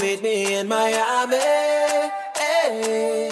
Meet me in Miami. Hey.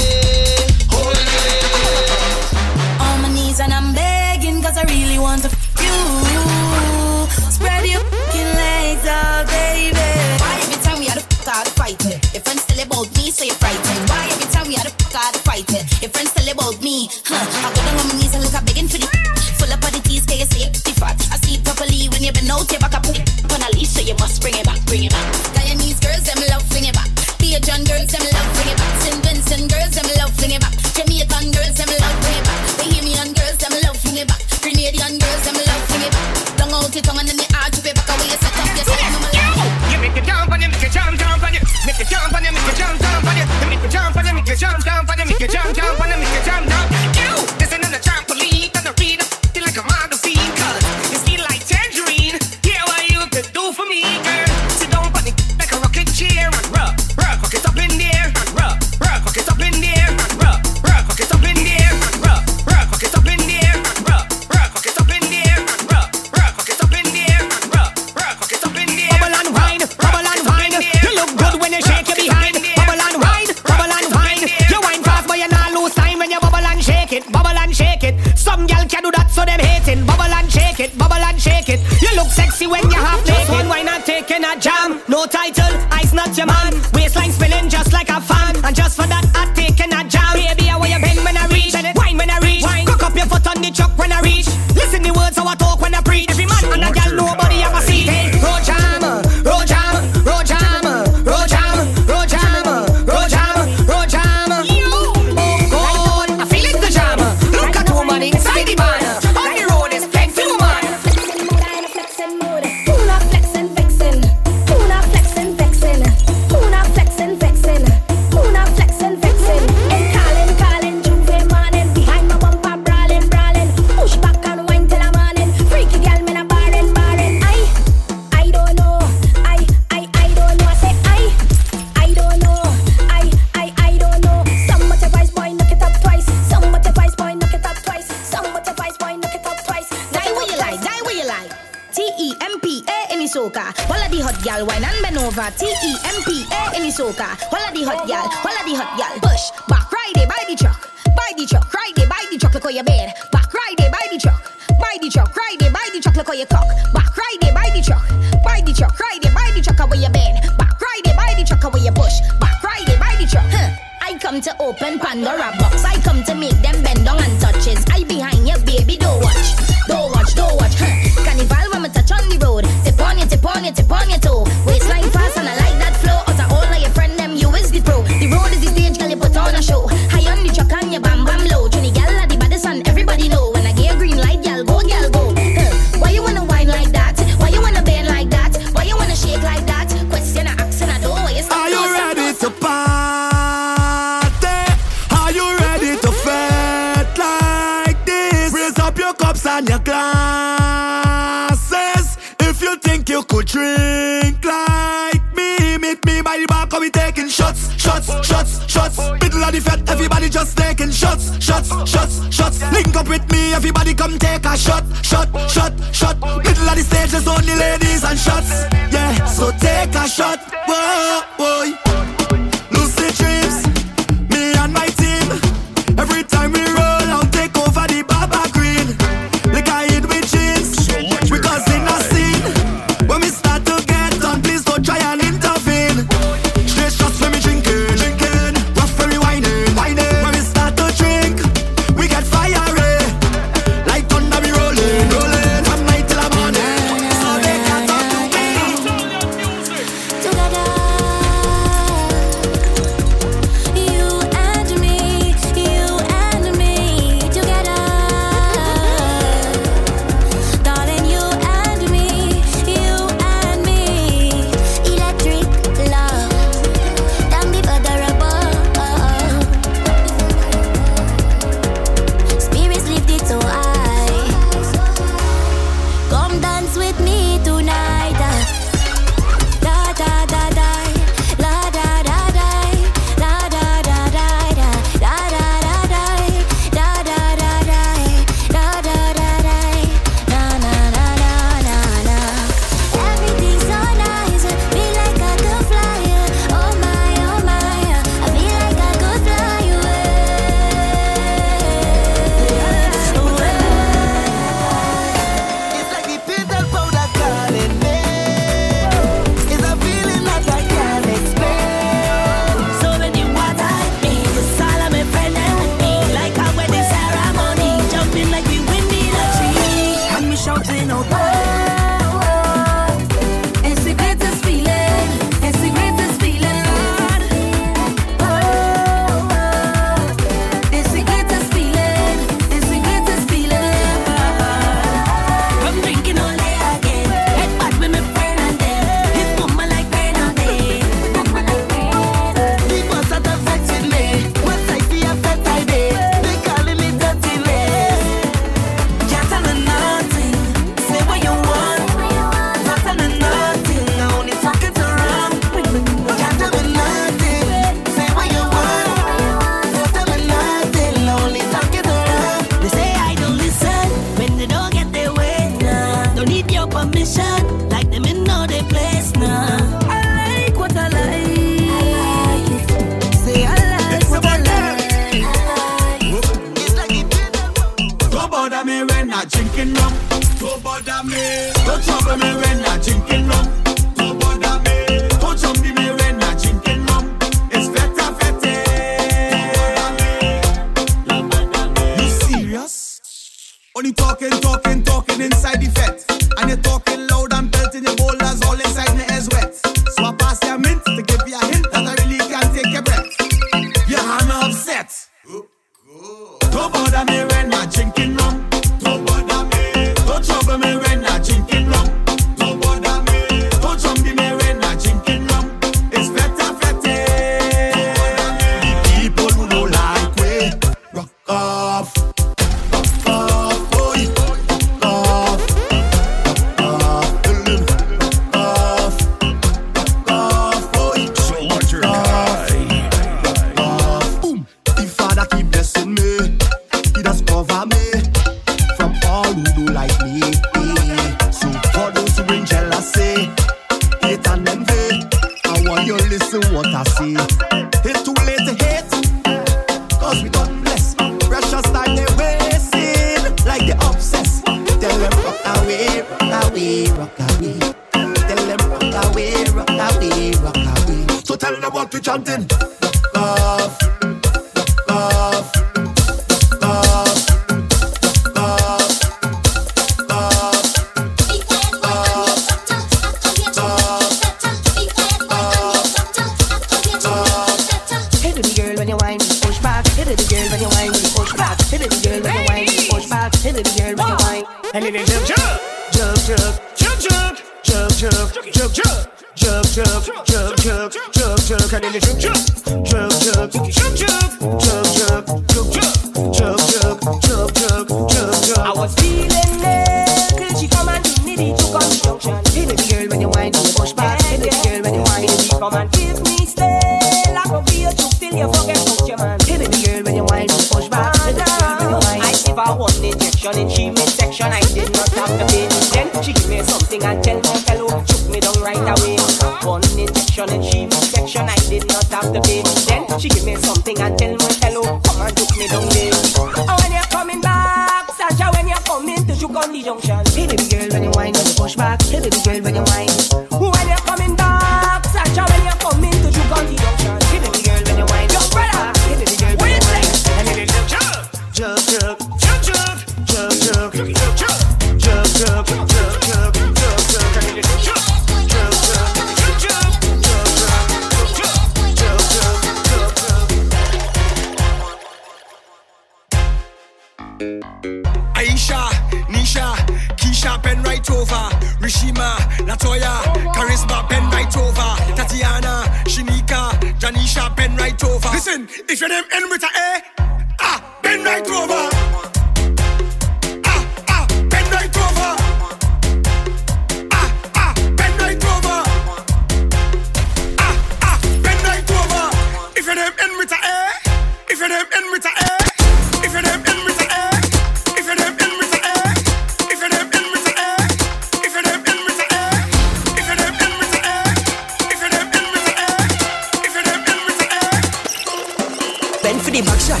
the back shot,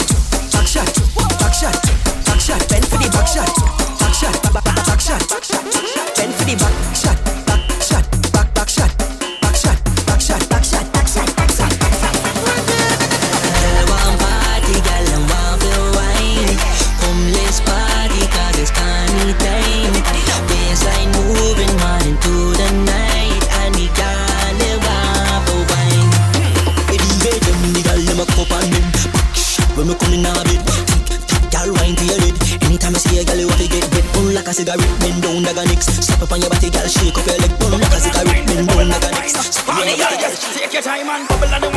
back shot, back shot, back shot. Bend for the back shot, back shot, back shot, back shot. on your body, girl. Shake up your leg, boom. Cause it a rip, boom, like a next. Take your time and bubble and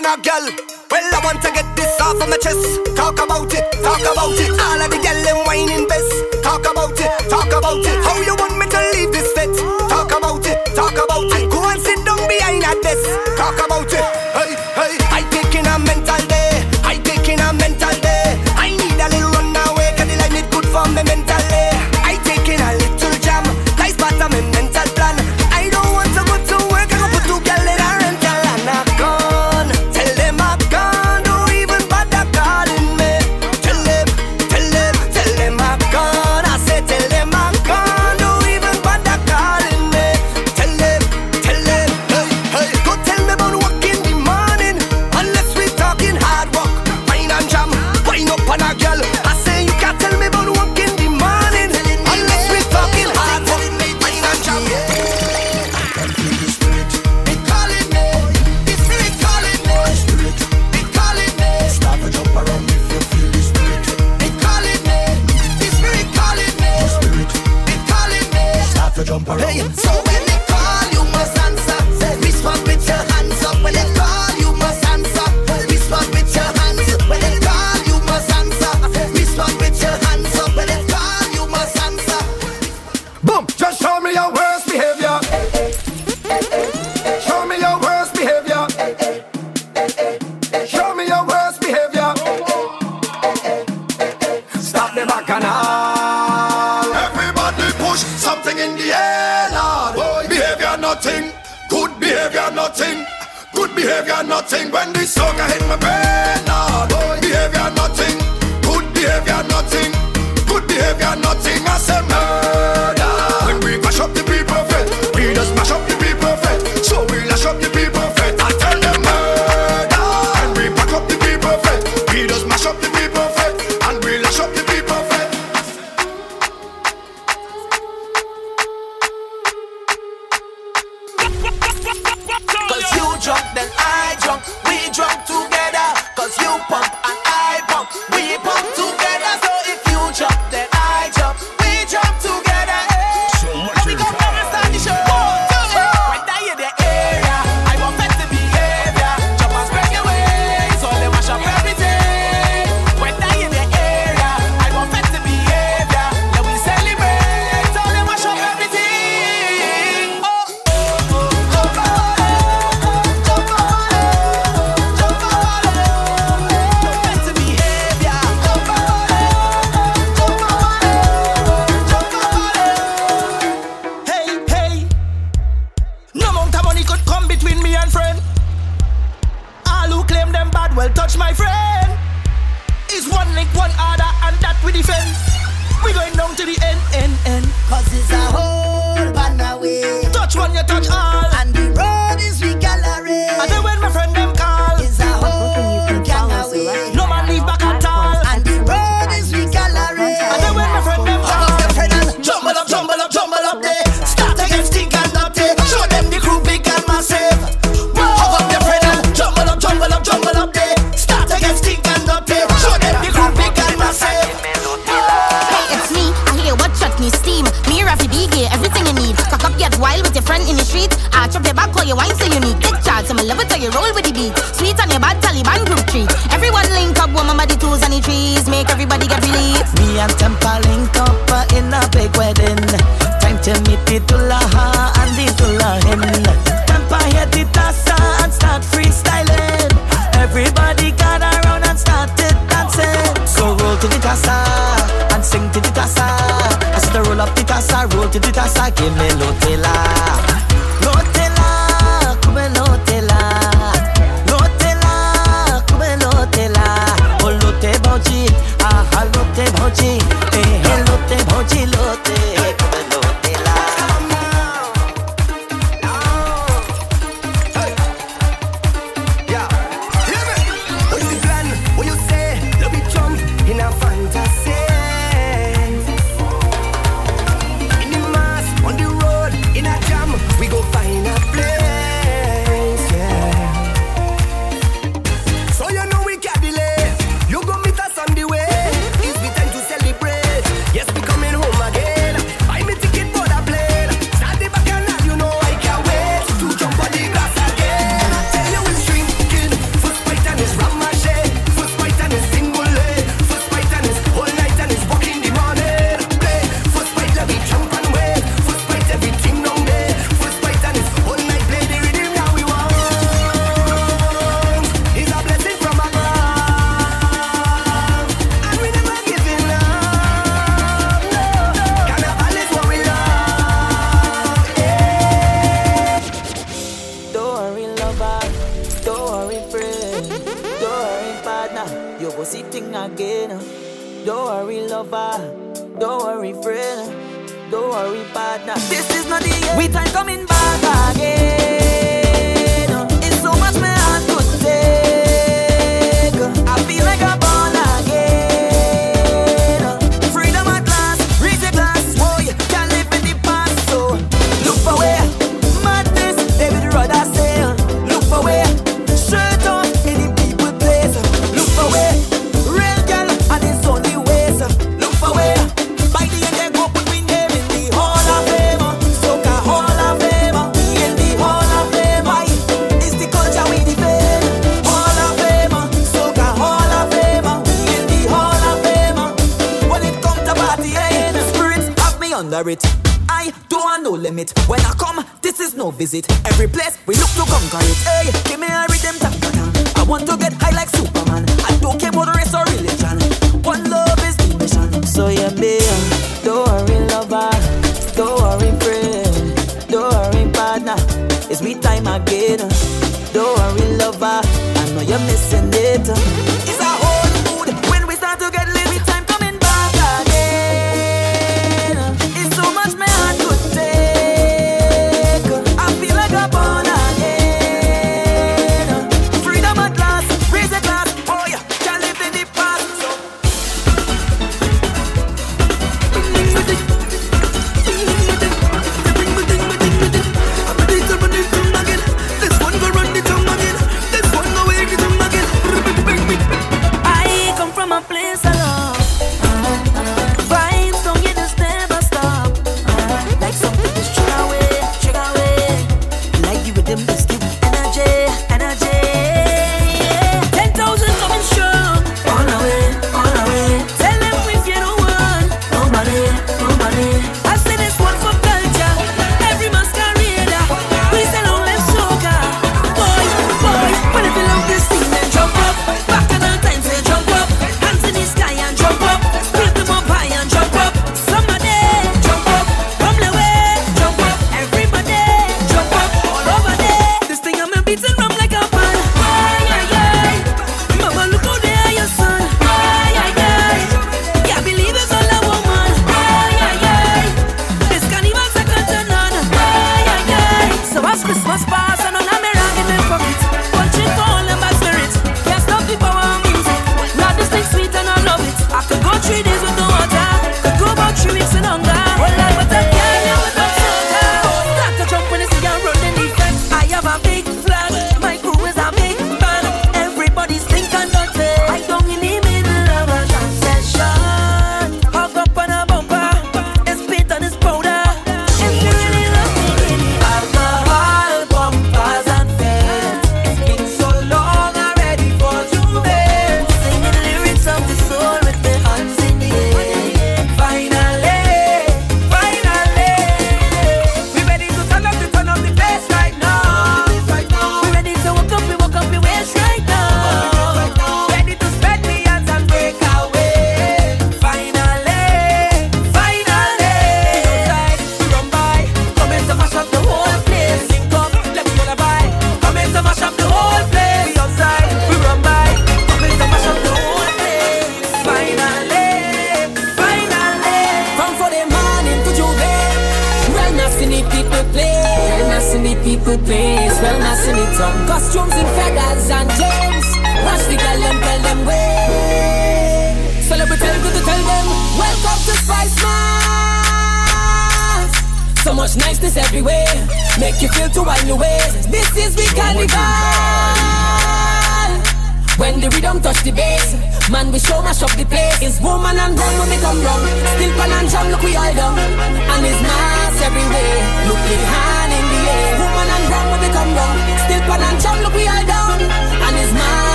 and a girl. Well, I want to get this off of my chest.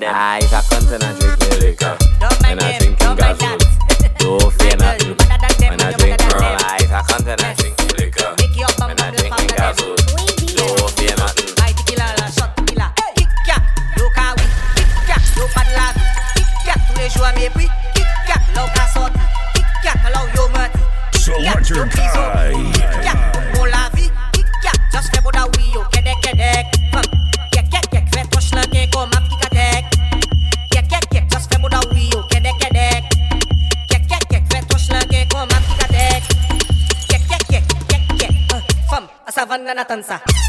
them. Ah, if I come and I drink liquor, and I think in God's will la danza.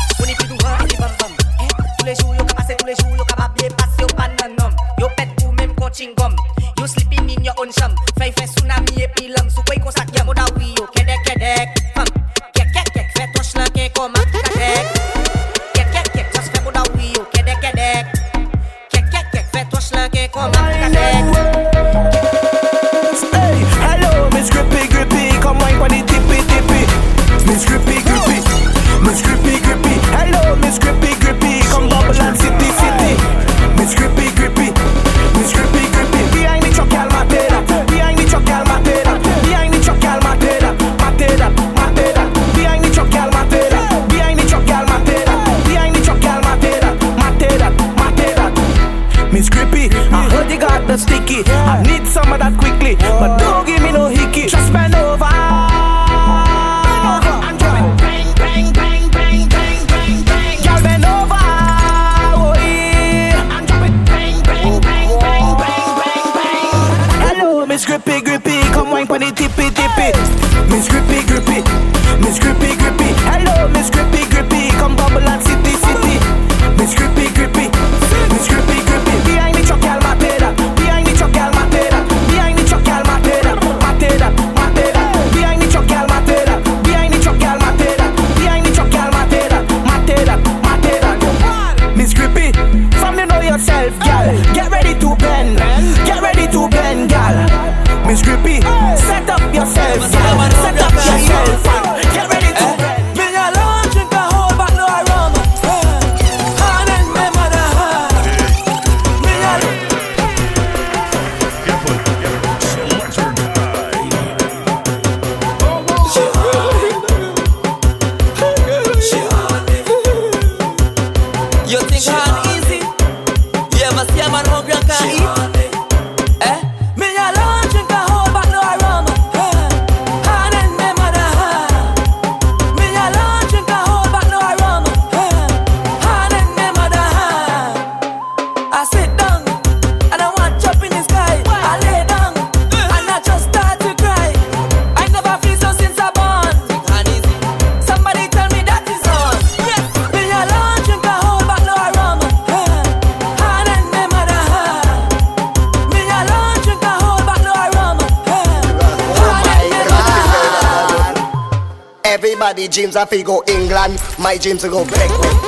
Everybody dreams of go England. My dreams go Beckwith.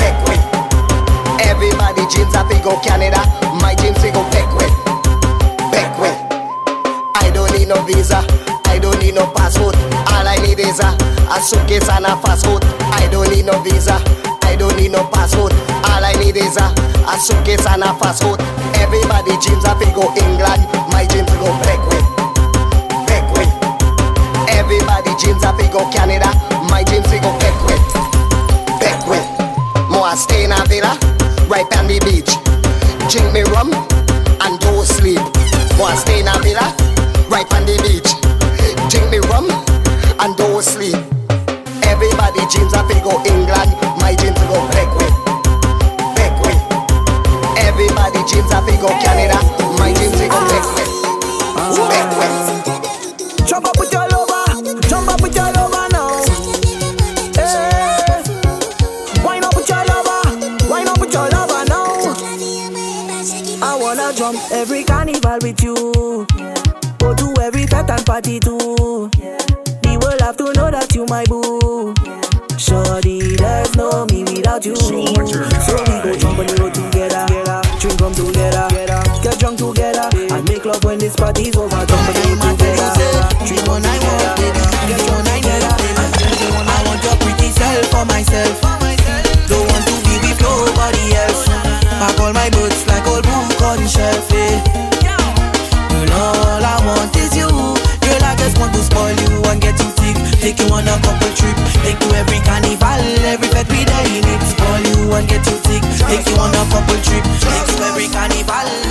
Beckwith. Everybody dreams of go Canada. My dreams go Beckwith. Beckwith. I don't need no visa. I don't need no passport. All I need is a, a suitcase and a fast food. I don't need no visa. I don't need no passport. All I need is a, a suitcase and a fast food. Everybody dreams of go England. My dreams go Beckwith. dreams big go Canada, my dreams big go back with, back with. More stay in a villa, right on the beach. Drink me rum and go sleep. More stay in a villa, right on the beach. Drink me rum and go sleep. Everybody James a big go England, my dreams we go back with, Everybody with. Everybody big go Canada, my dreams we go back with, back with. with you. Yeah. Go to every fat and party too. Yeah. The world have to know that you my boo. Yeah. Shorty, there's no me without you. So, so we go jump on the road together, drink come together, get drunk together, and make love when this party's over. you on a couple trip. Take you every carnival, every fete we there in it. Call you want, get you sick. Take you on a couple trip. Take you every carnival.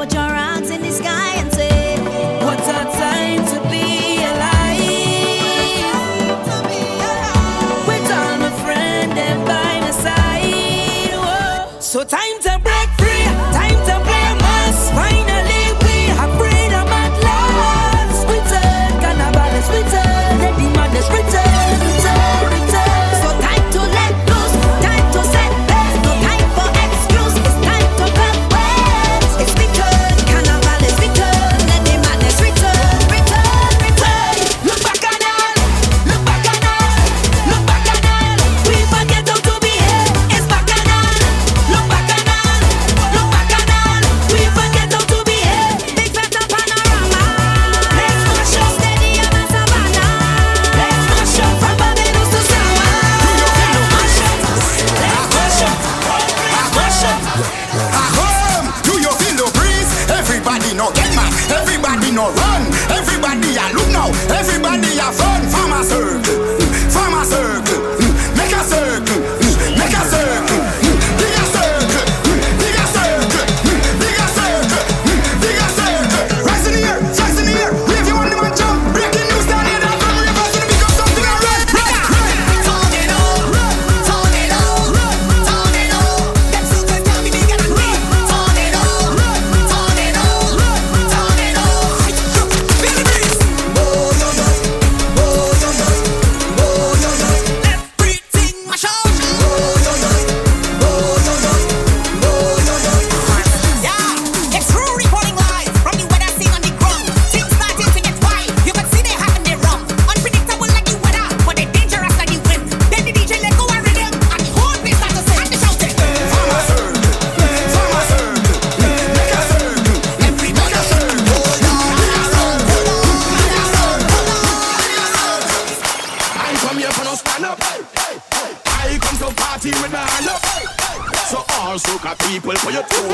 what you're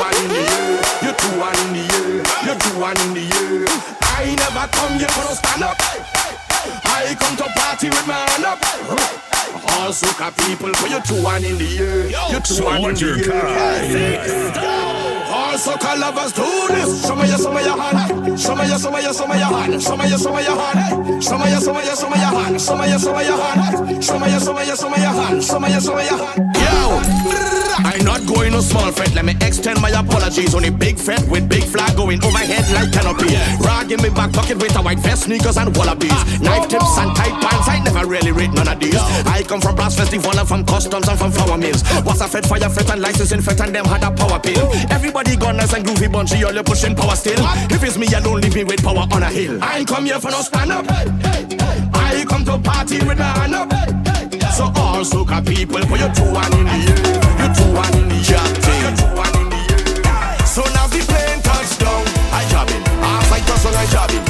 one year, you two the year, you two one year. I never come here for a stand up. I come to party with my hand up. All soca people for you two one in the year, you two one in the year. All soca lovers do this. Show me your, show me your hand. Show me your, show me your, show me your hand. Show me your, show me your hand. Show me your, show me your, show me your hand. Show me your, show me your hand. Show me your, show me your, show me your hand. Show me your, show me your hand. Yo. I'm not going no small fete. Let me extend my apologies on a big fete with big flag going overhead like canopy. Yeah. Rag in my back pocket with a white vest, sneakers and Wallabees. Knife tips and tight pants. I never really read none of these. I come from brass festival and from customs and from flower mills. What's a fete, fire fete and licensing fete and them had a power pill. Everybody gone nice and groovy bunchy, all you pushing power still. If it's me, I don't leave me with power on a hill. I ain't come here for no stand up. I come to party with my hand up. So all soca people, for your two hand in the so now we it.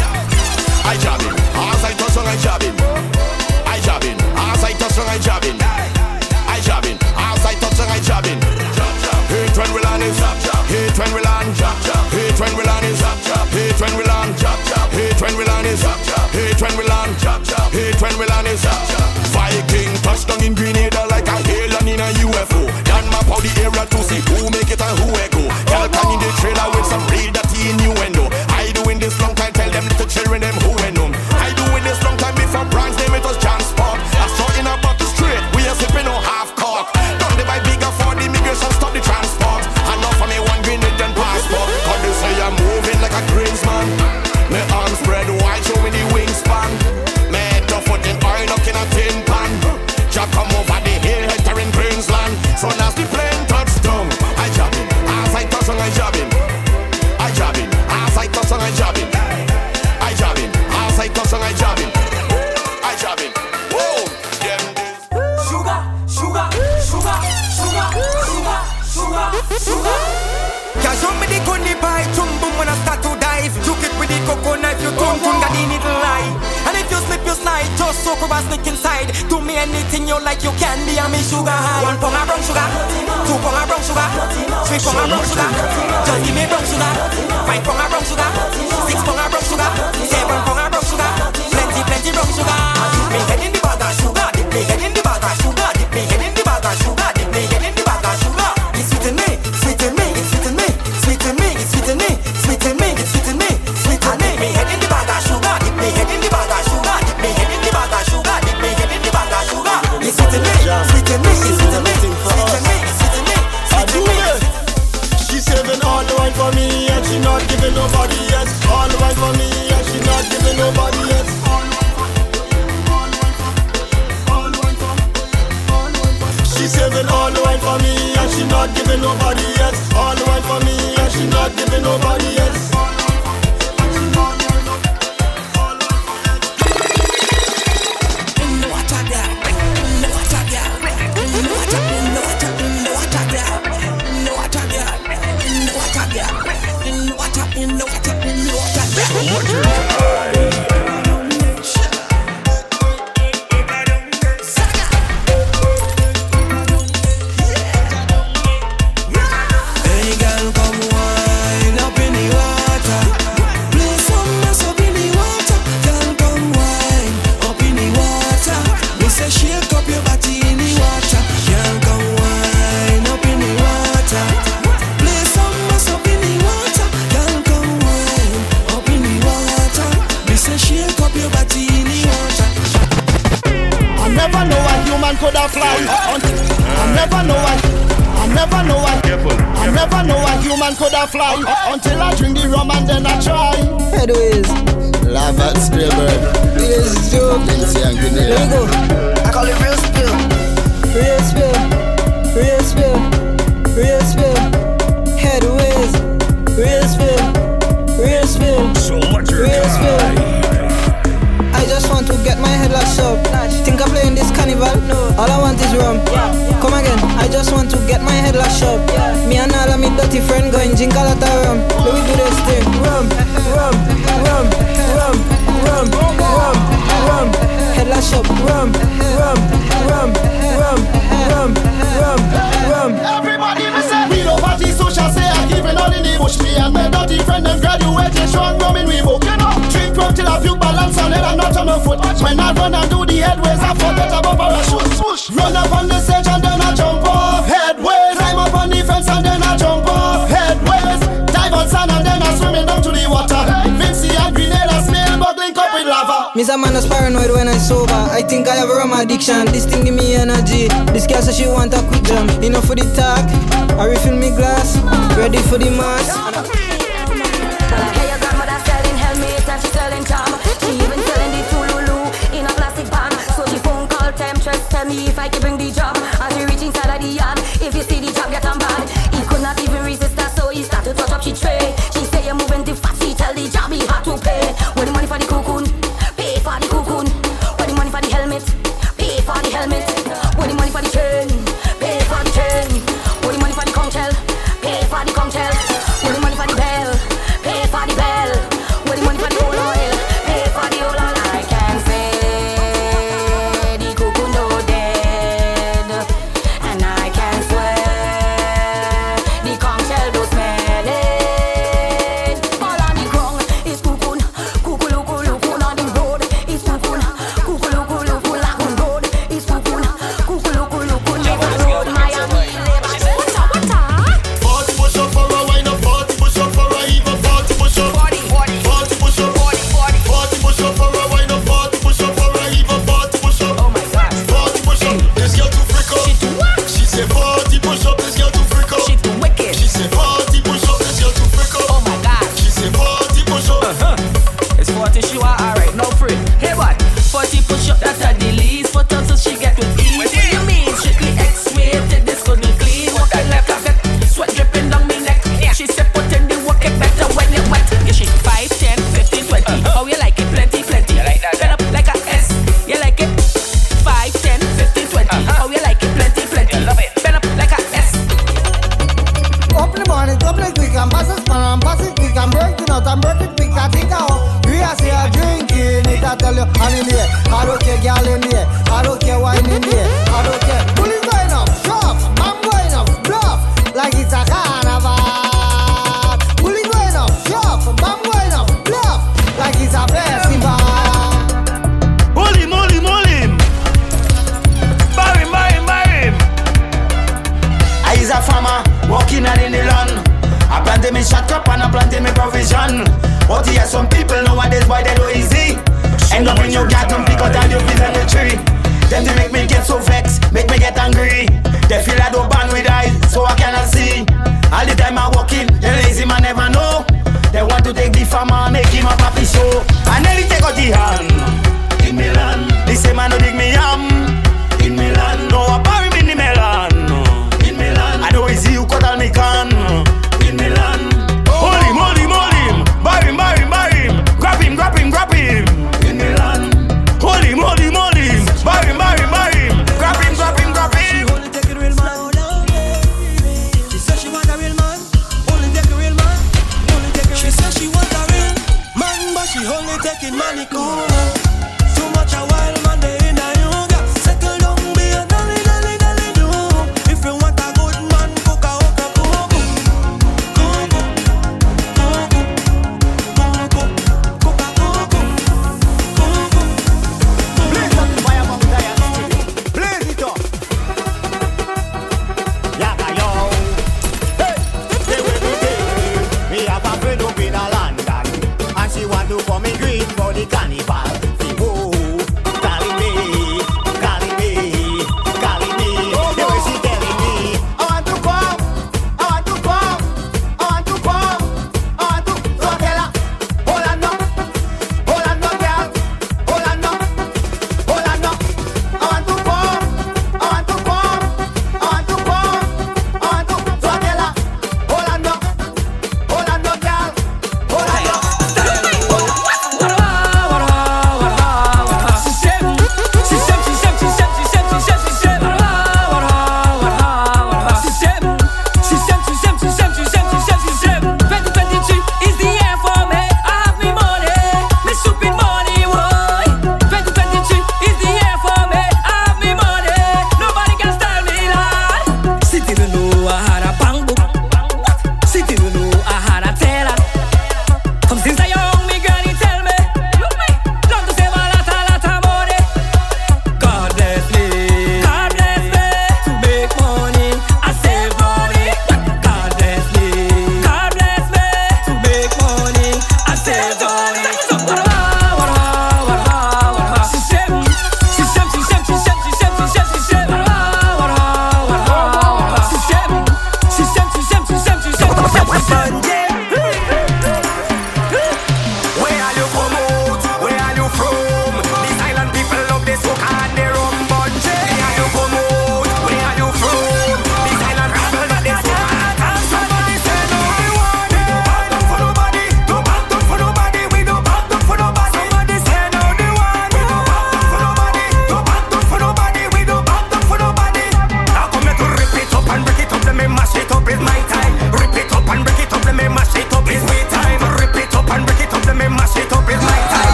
say anything you like, you can be on me sugar high. One for my brown sugar, two for my brown sugar, three for my brown sugar. Just give me brown sugar, five for my brown sugar, six for my brown sugar, seven for my brown sugar, plenty plenty brown sugar. Me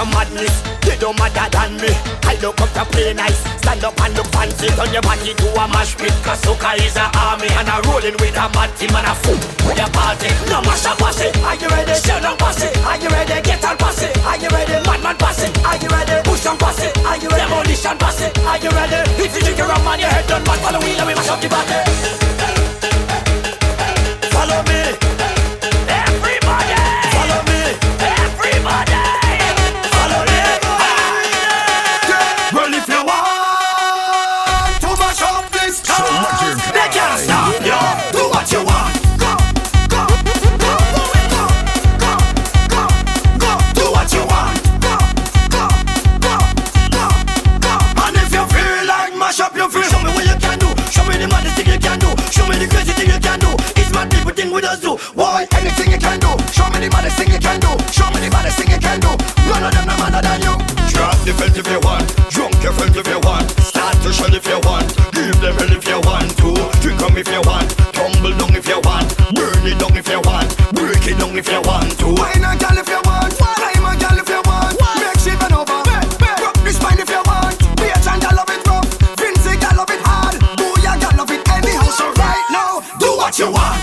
to madness. You don't matter than me. I don't come to play nice. Stand up and look fancy. Turn your body to a mash pit. Kasuka is an army. And I'm rolling with a mad team and a fool. With a party. No mash up pass it. Are you ready? Shell down pass it. Are you ready? Get on pass it. Are you ready? Madman pass it. Are you ready? Push on pass it. Are you ready? Demolition pass it. Are you ready? If you drink your rum and your head don't man, follow me. Let me mash up the party. Follow me. Everybody. Follow me. Everybody. me the crazy thing you can do. It's my people thing with us do. Why anything you can do? Show me the baddest thing you can do. Show me the baddest thing you can do. None of them no madder than you. Drop the felt if you want, drunk your felt if you want, start to shell if you want, give them hell if you want to, drink 'em if you want, tumble down if you want, burn it down if you want, break it down if you want. you want.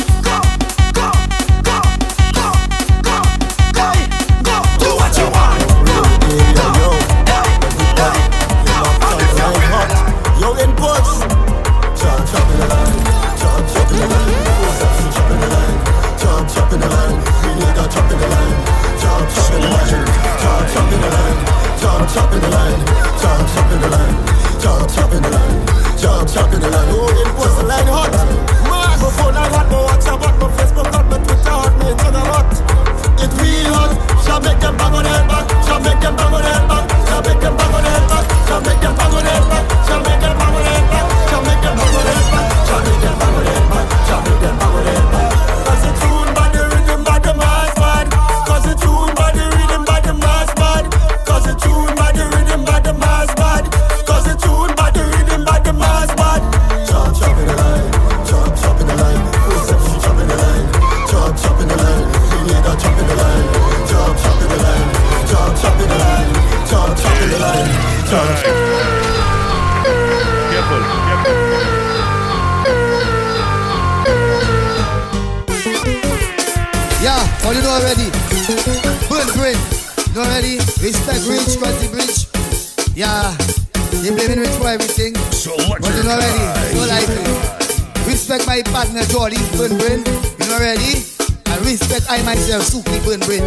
yourself, soup, burn brain.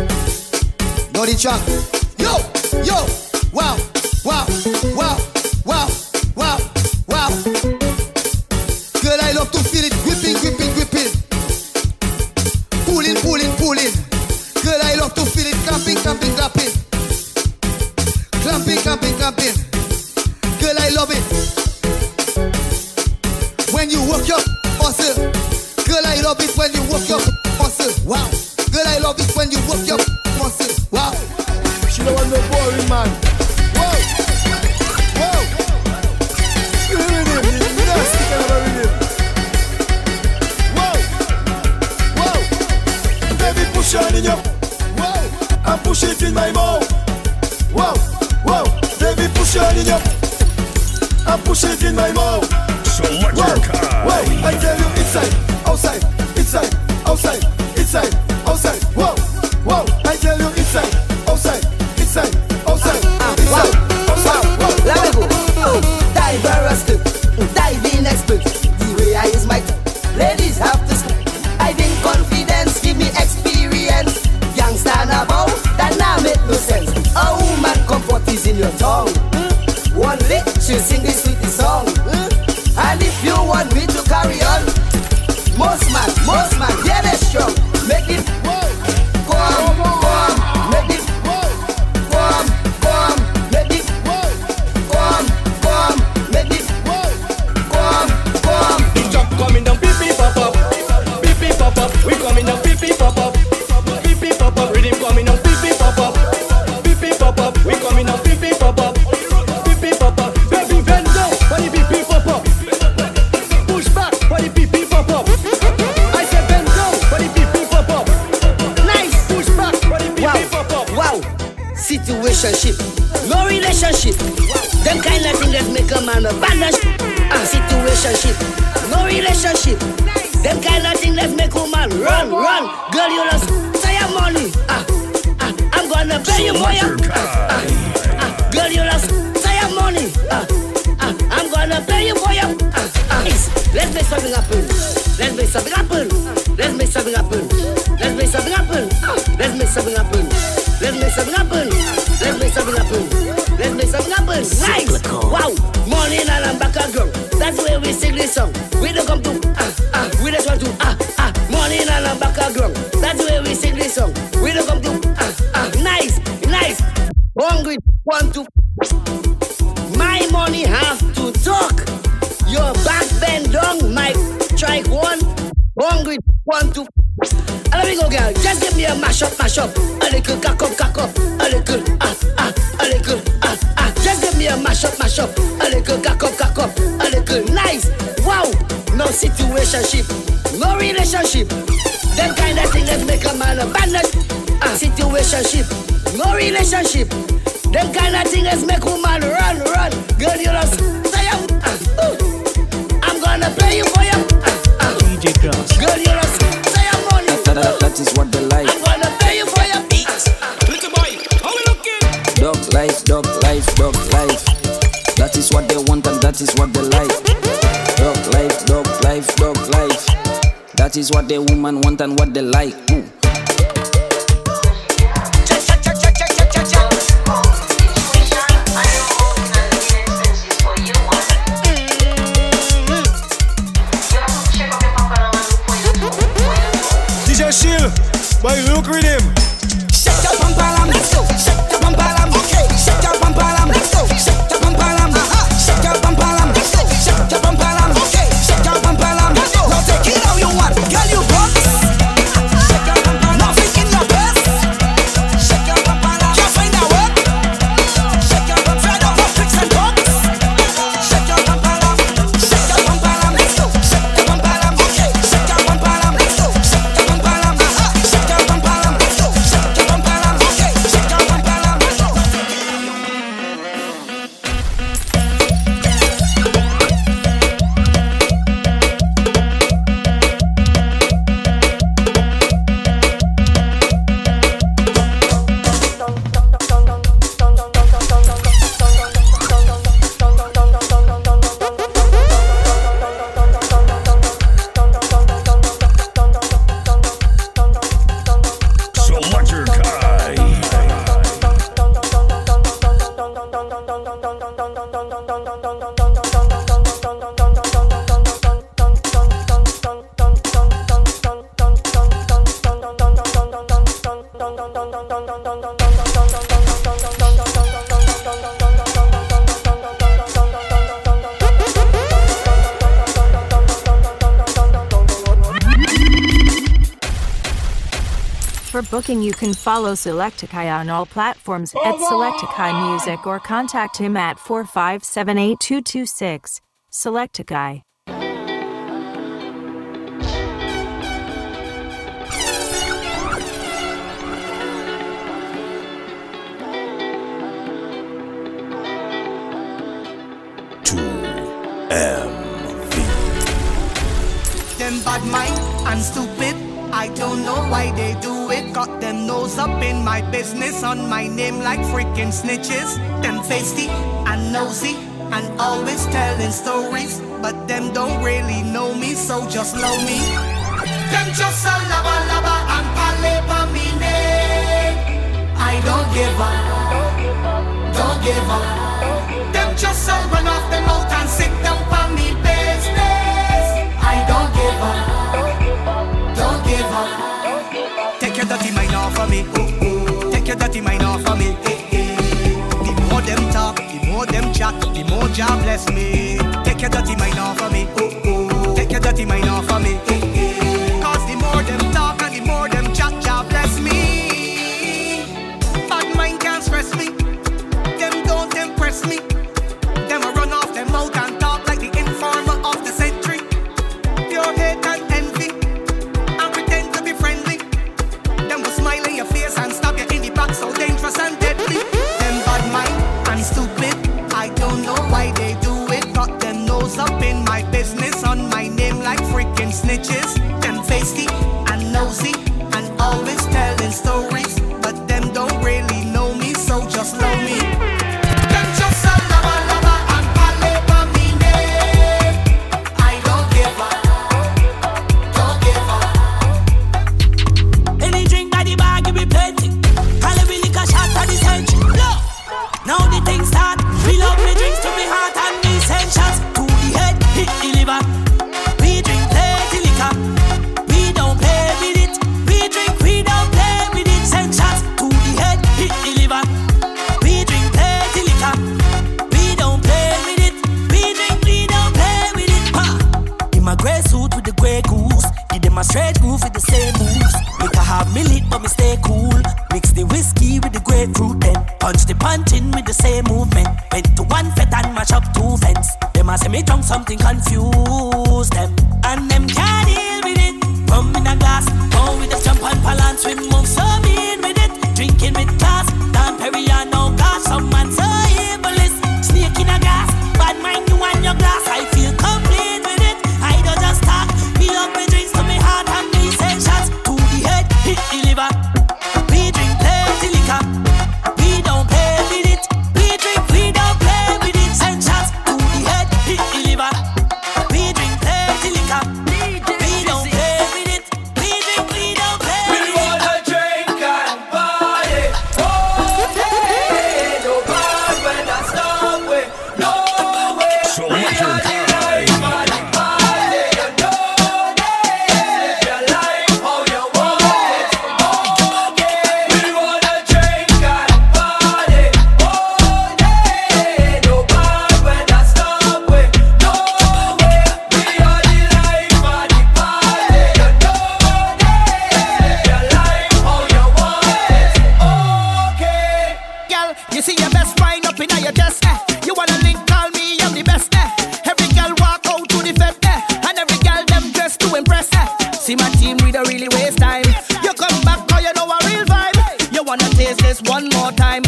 Know the track. Situationship, no relationship. Them kind of thing that make a man abandon. Ah, situationship, no relationship. Them kind of thing that make woman run, run. Girl, you lost. Say I'm, ah. I'm gonna pay you for your. Ah, ah. DJ Cross. Girl, you lost. Say your money. That, that, that is what they like. I'm gonna pay you for your beats. Little boy, how we looking? Dog life, dog life, dog life. That is what they want and that is what they like. Dog life, dog life, dog life. That is what the woman want and what they like. Mm. Follow Selectakai on all platforms at Selectakai Music or contact him at 4578226. Selectakai. On my name like freaking snitches. Them feisty and nosy and always telling stories. But them don't really know me, so just love me. Them just a lava lava and pale pa me name. I don't give up. Don't give up. Them just a run off them out and sit down pa me business. I don't give up. Don't give up. Take your dirty mind off of me. Ooh, dirty mind off of me. The more them talk, the more them chat, the more Jah bless me. Take your dirty mind off of me. Ooh, ooh. You see your best mind up in your chest. Eh. You wanna link, call me, I'm the best. Eh. Every girl walk out to the fed, eh. and every girl them dressed to impress. Eh. See my team, we don't really waste time. You come back, cause you know a real vibe. You wanna taste this one more time.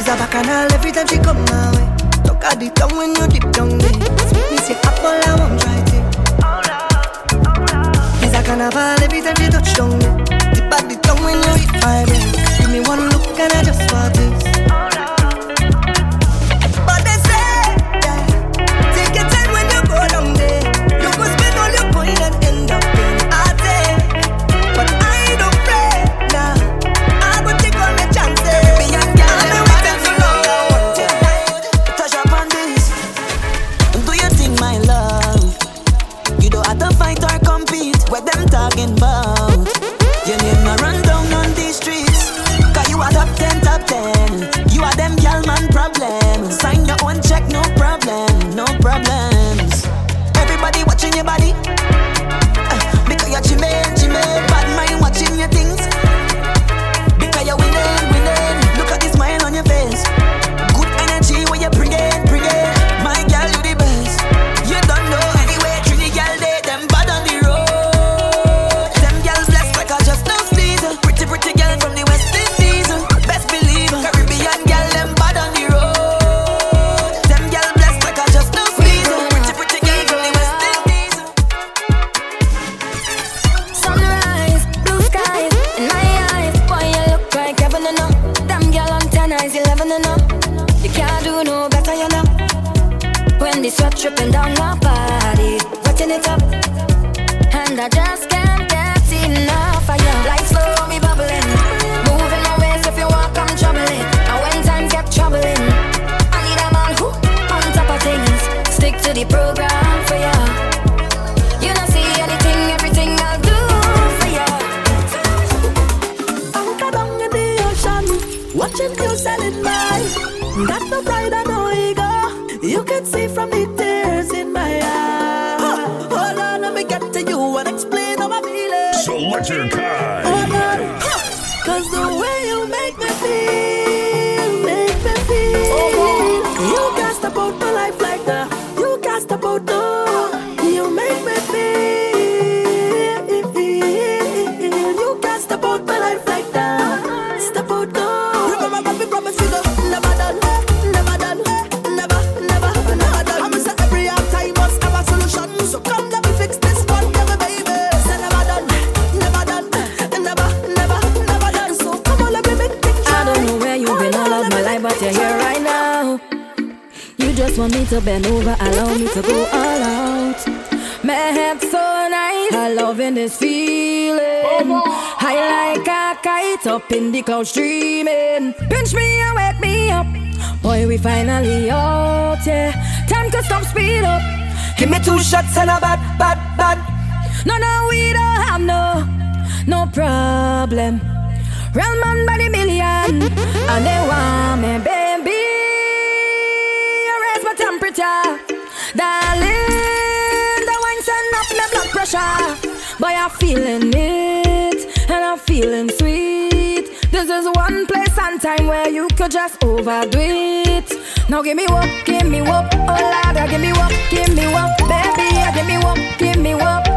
She's a bacchanal every time she come my way. Talk at the tongue when you deep down there. Sweet me say apple, I won't try it. She's a carnival every time she touch down there. Tip at the tongue when you hit my way. Give me one look and I just want the clouds streaming. Pinch me and wake me up. Boy, we finally out, yeah. Time to stop, speed up. Give me two shots and a bad, bad, bad. No, no, we don't have no, no problem. Real man by the million, and they want me, baby. Raise my temperature, darling. The wine send up my blood pressure. Boy, I'm feeling it, and I'm feeling sweet. This is one place and time where you could just overdo it. Now give me what, give me what, oh Lord, give me what, give me what, baby, give me what, give me what.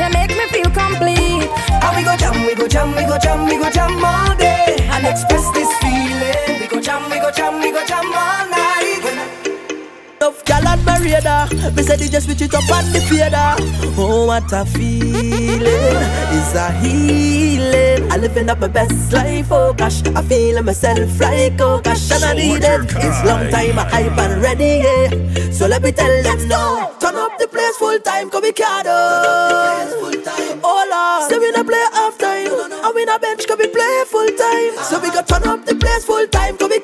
You make me feel complete. And we go jam, we go jam, we go jam, we go jam all day and express this feeling. We go jam, we go jam, we go jam all night. Enough gal on my radar. Me say they just switch it up on the fader. Oh, what a feeling is a healing. I living up my best life, oh gosh. I feel myself like oh gosh, and I need it. It's long time I hype and ready, yeah. So let me tell them now. Turn up the place full time, come we can't Oh Lord, say we not play half time. And we not bench, come we play full time. So we got turn up the place full time, come we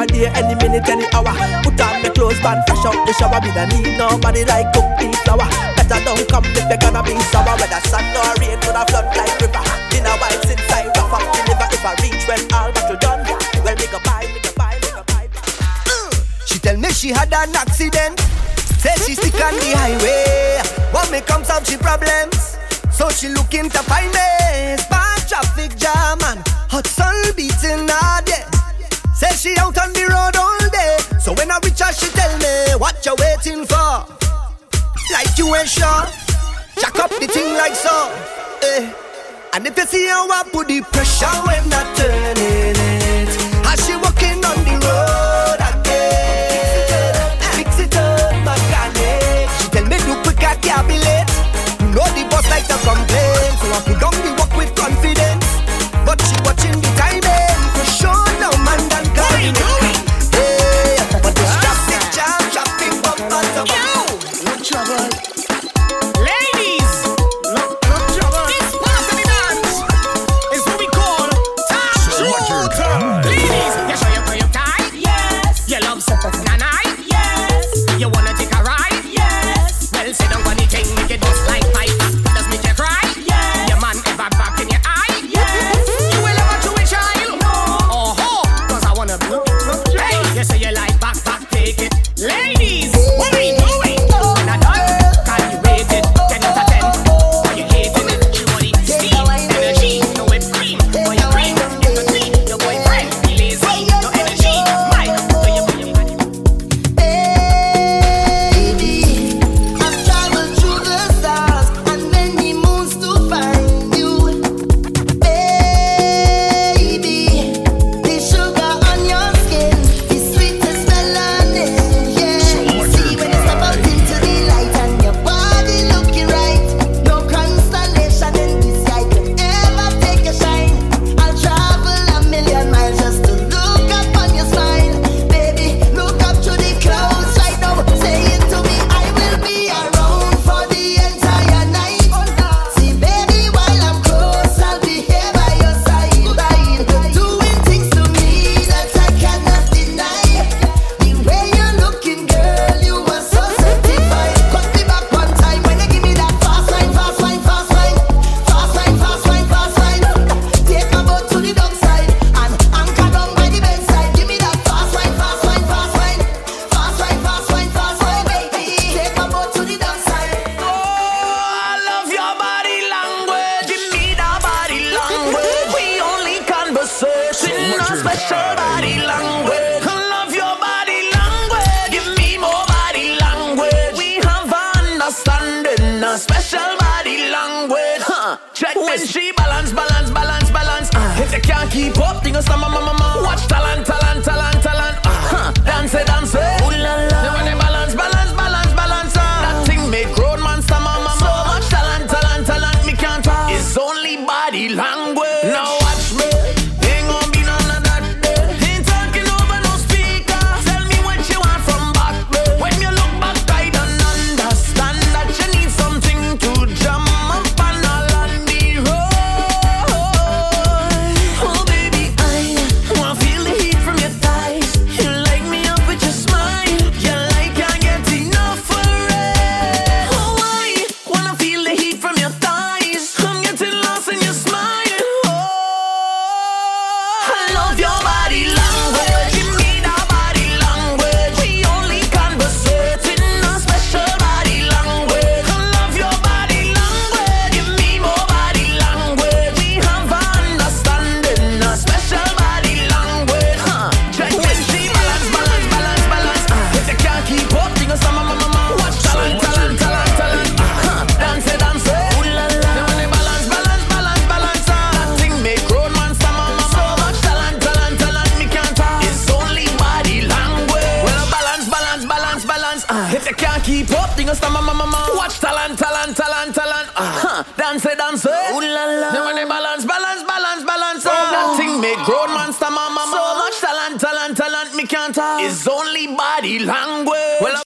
or day, any minute, any hour. Put on my clothes, band, fresh out the shower. We don't need nobody like cook flour. Better don't come if you're gonna be sour. Whether sun or rain, gonna flood like river. Dinner vibes inside, rough up deliver. If I reach when all battle done, well, make a buy, make a buy, make a buy. Uh, she tell me she had an accident. Say she stick on the highway. What me comes out she problems. So she looking to find me. Bad traffic jam and hot sun beating her day. Say she out on the road all day. So when I reach her, she tell me what you waiting for. Like you ain't sure. Jack up the thing like so. Eh. And if you see how I put the pressure when I turning it, as she walking on the road again, fix it up, mechanic. She tell me do quick, I can't be late. You know the boss like to complain,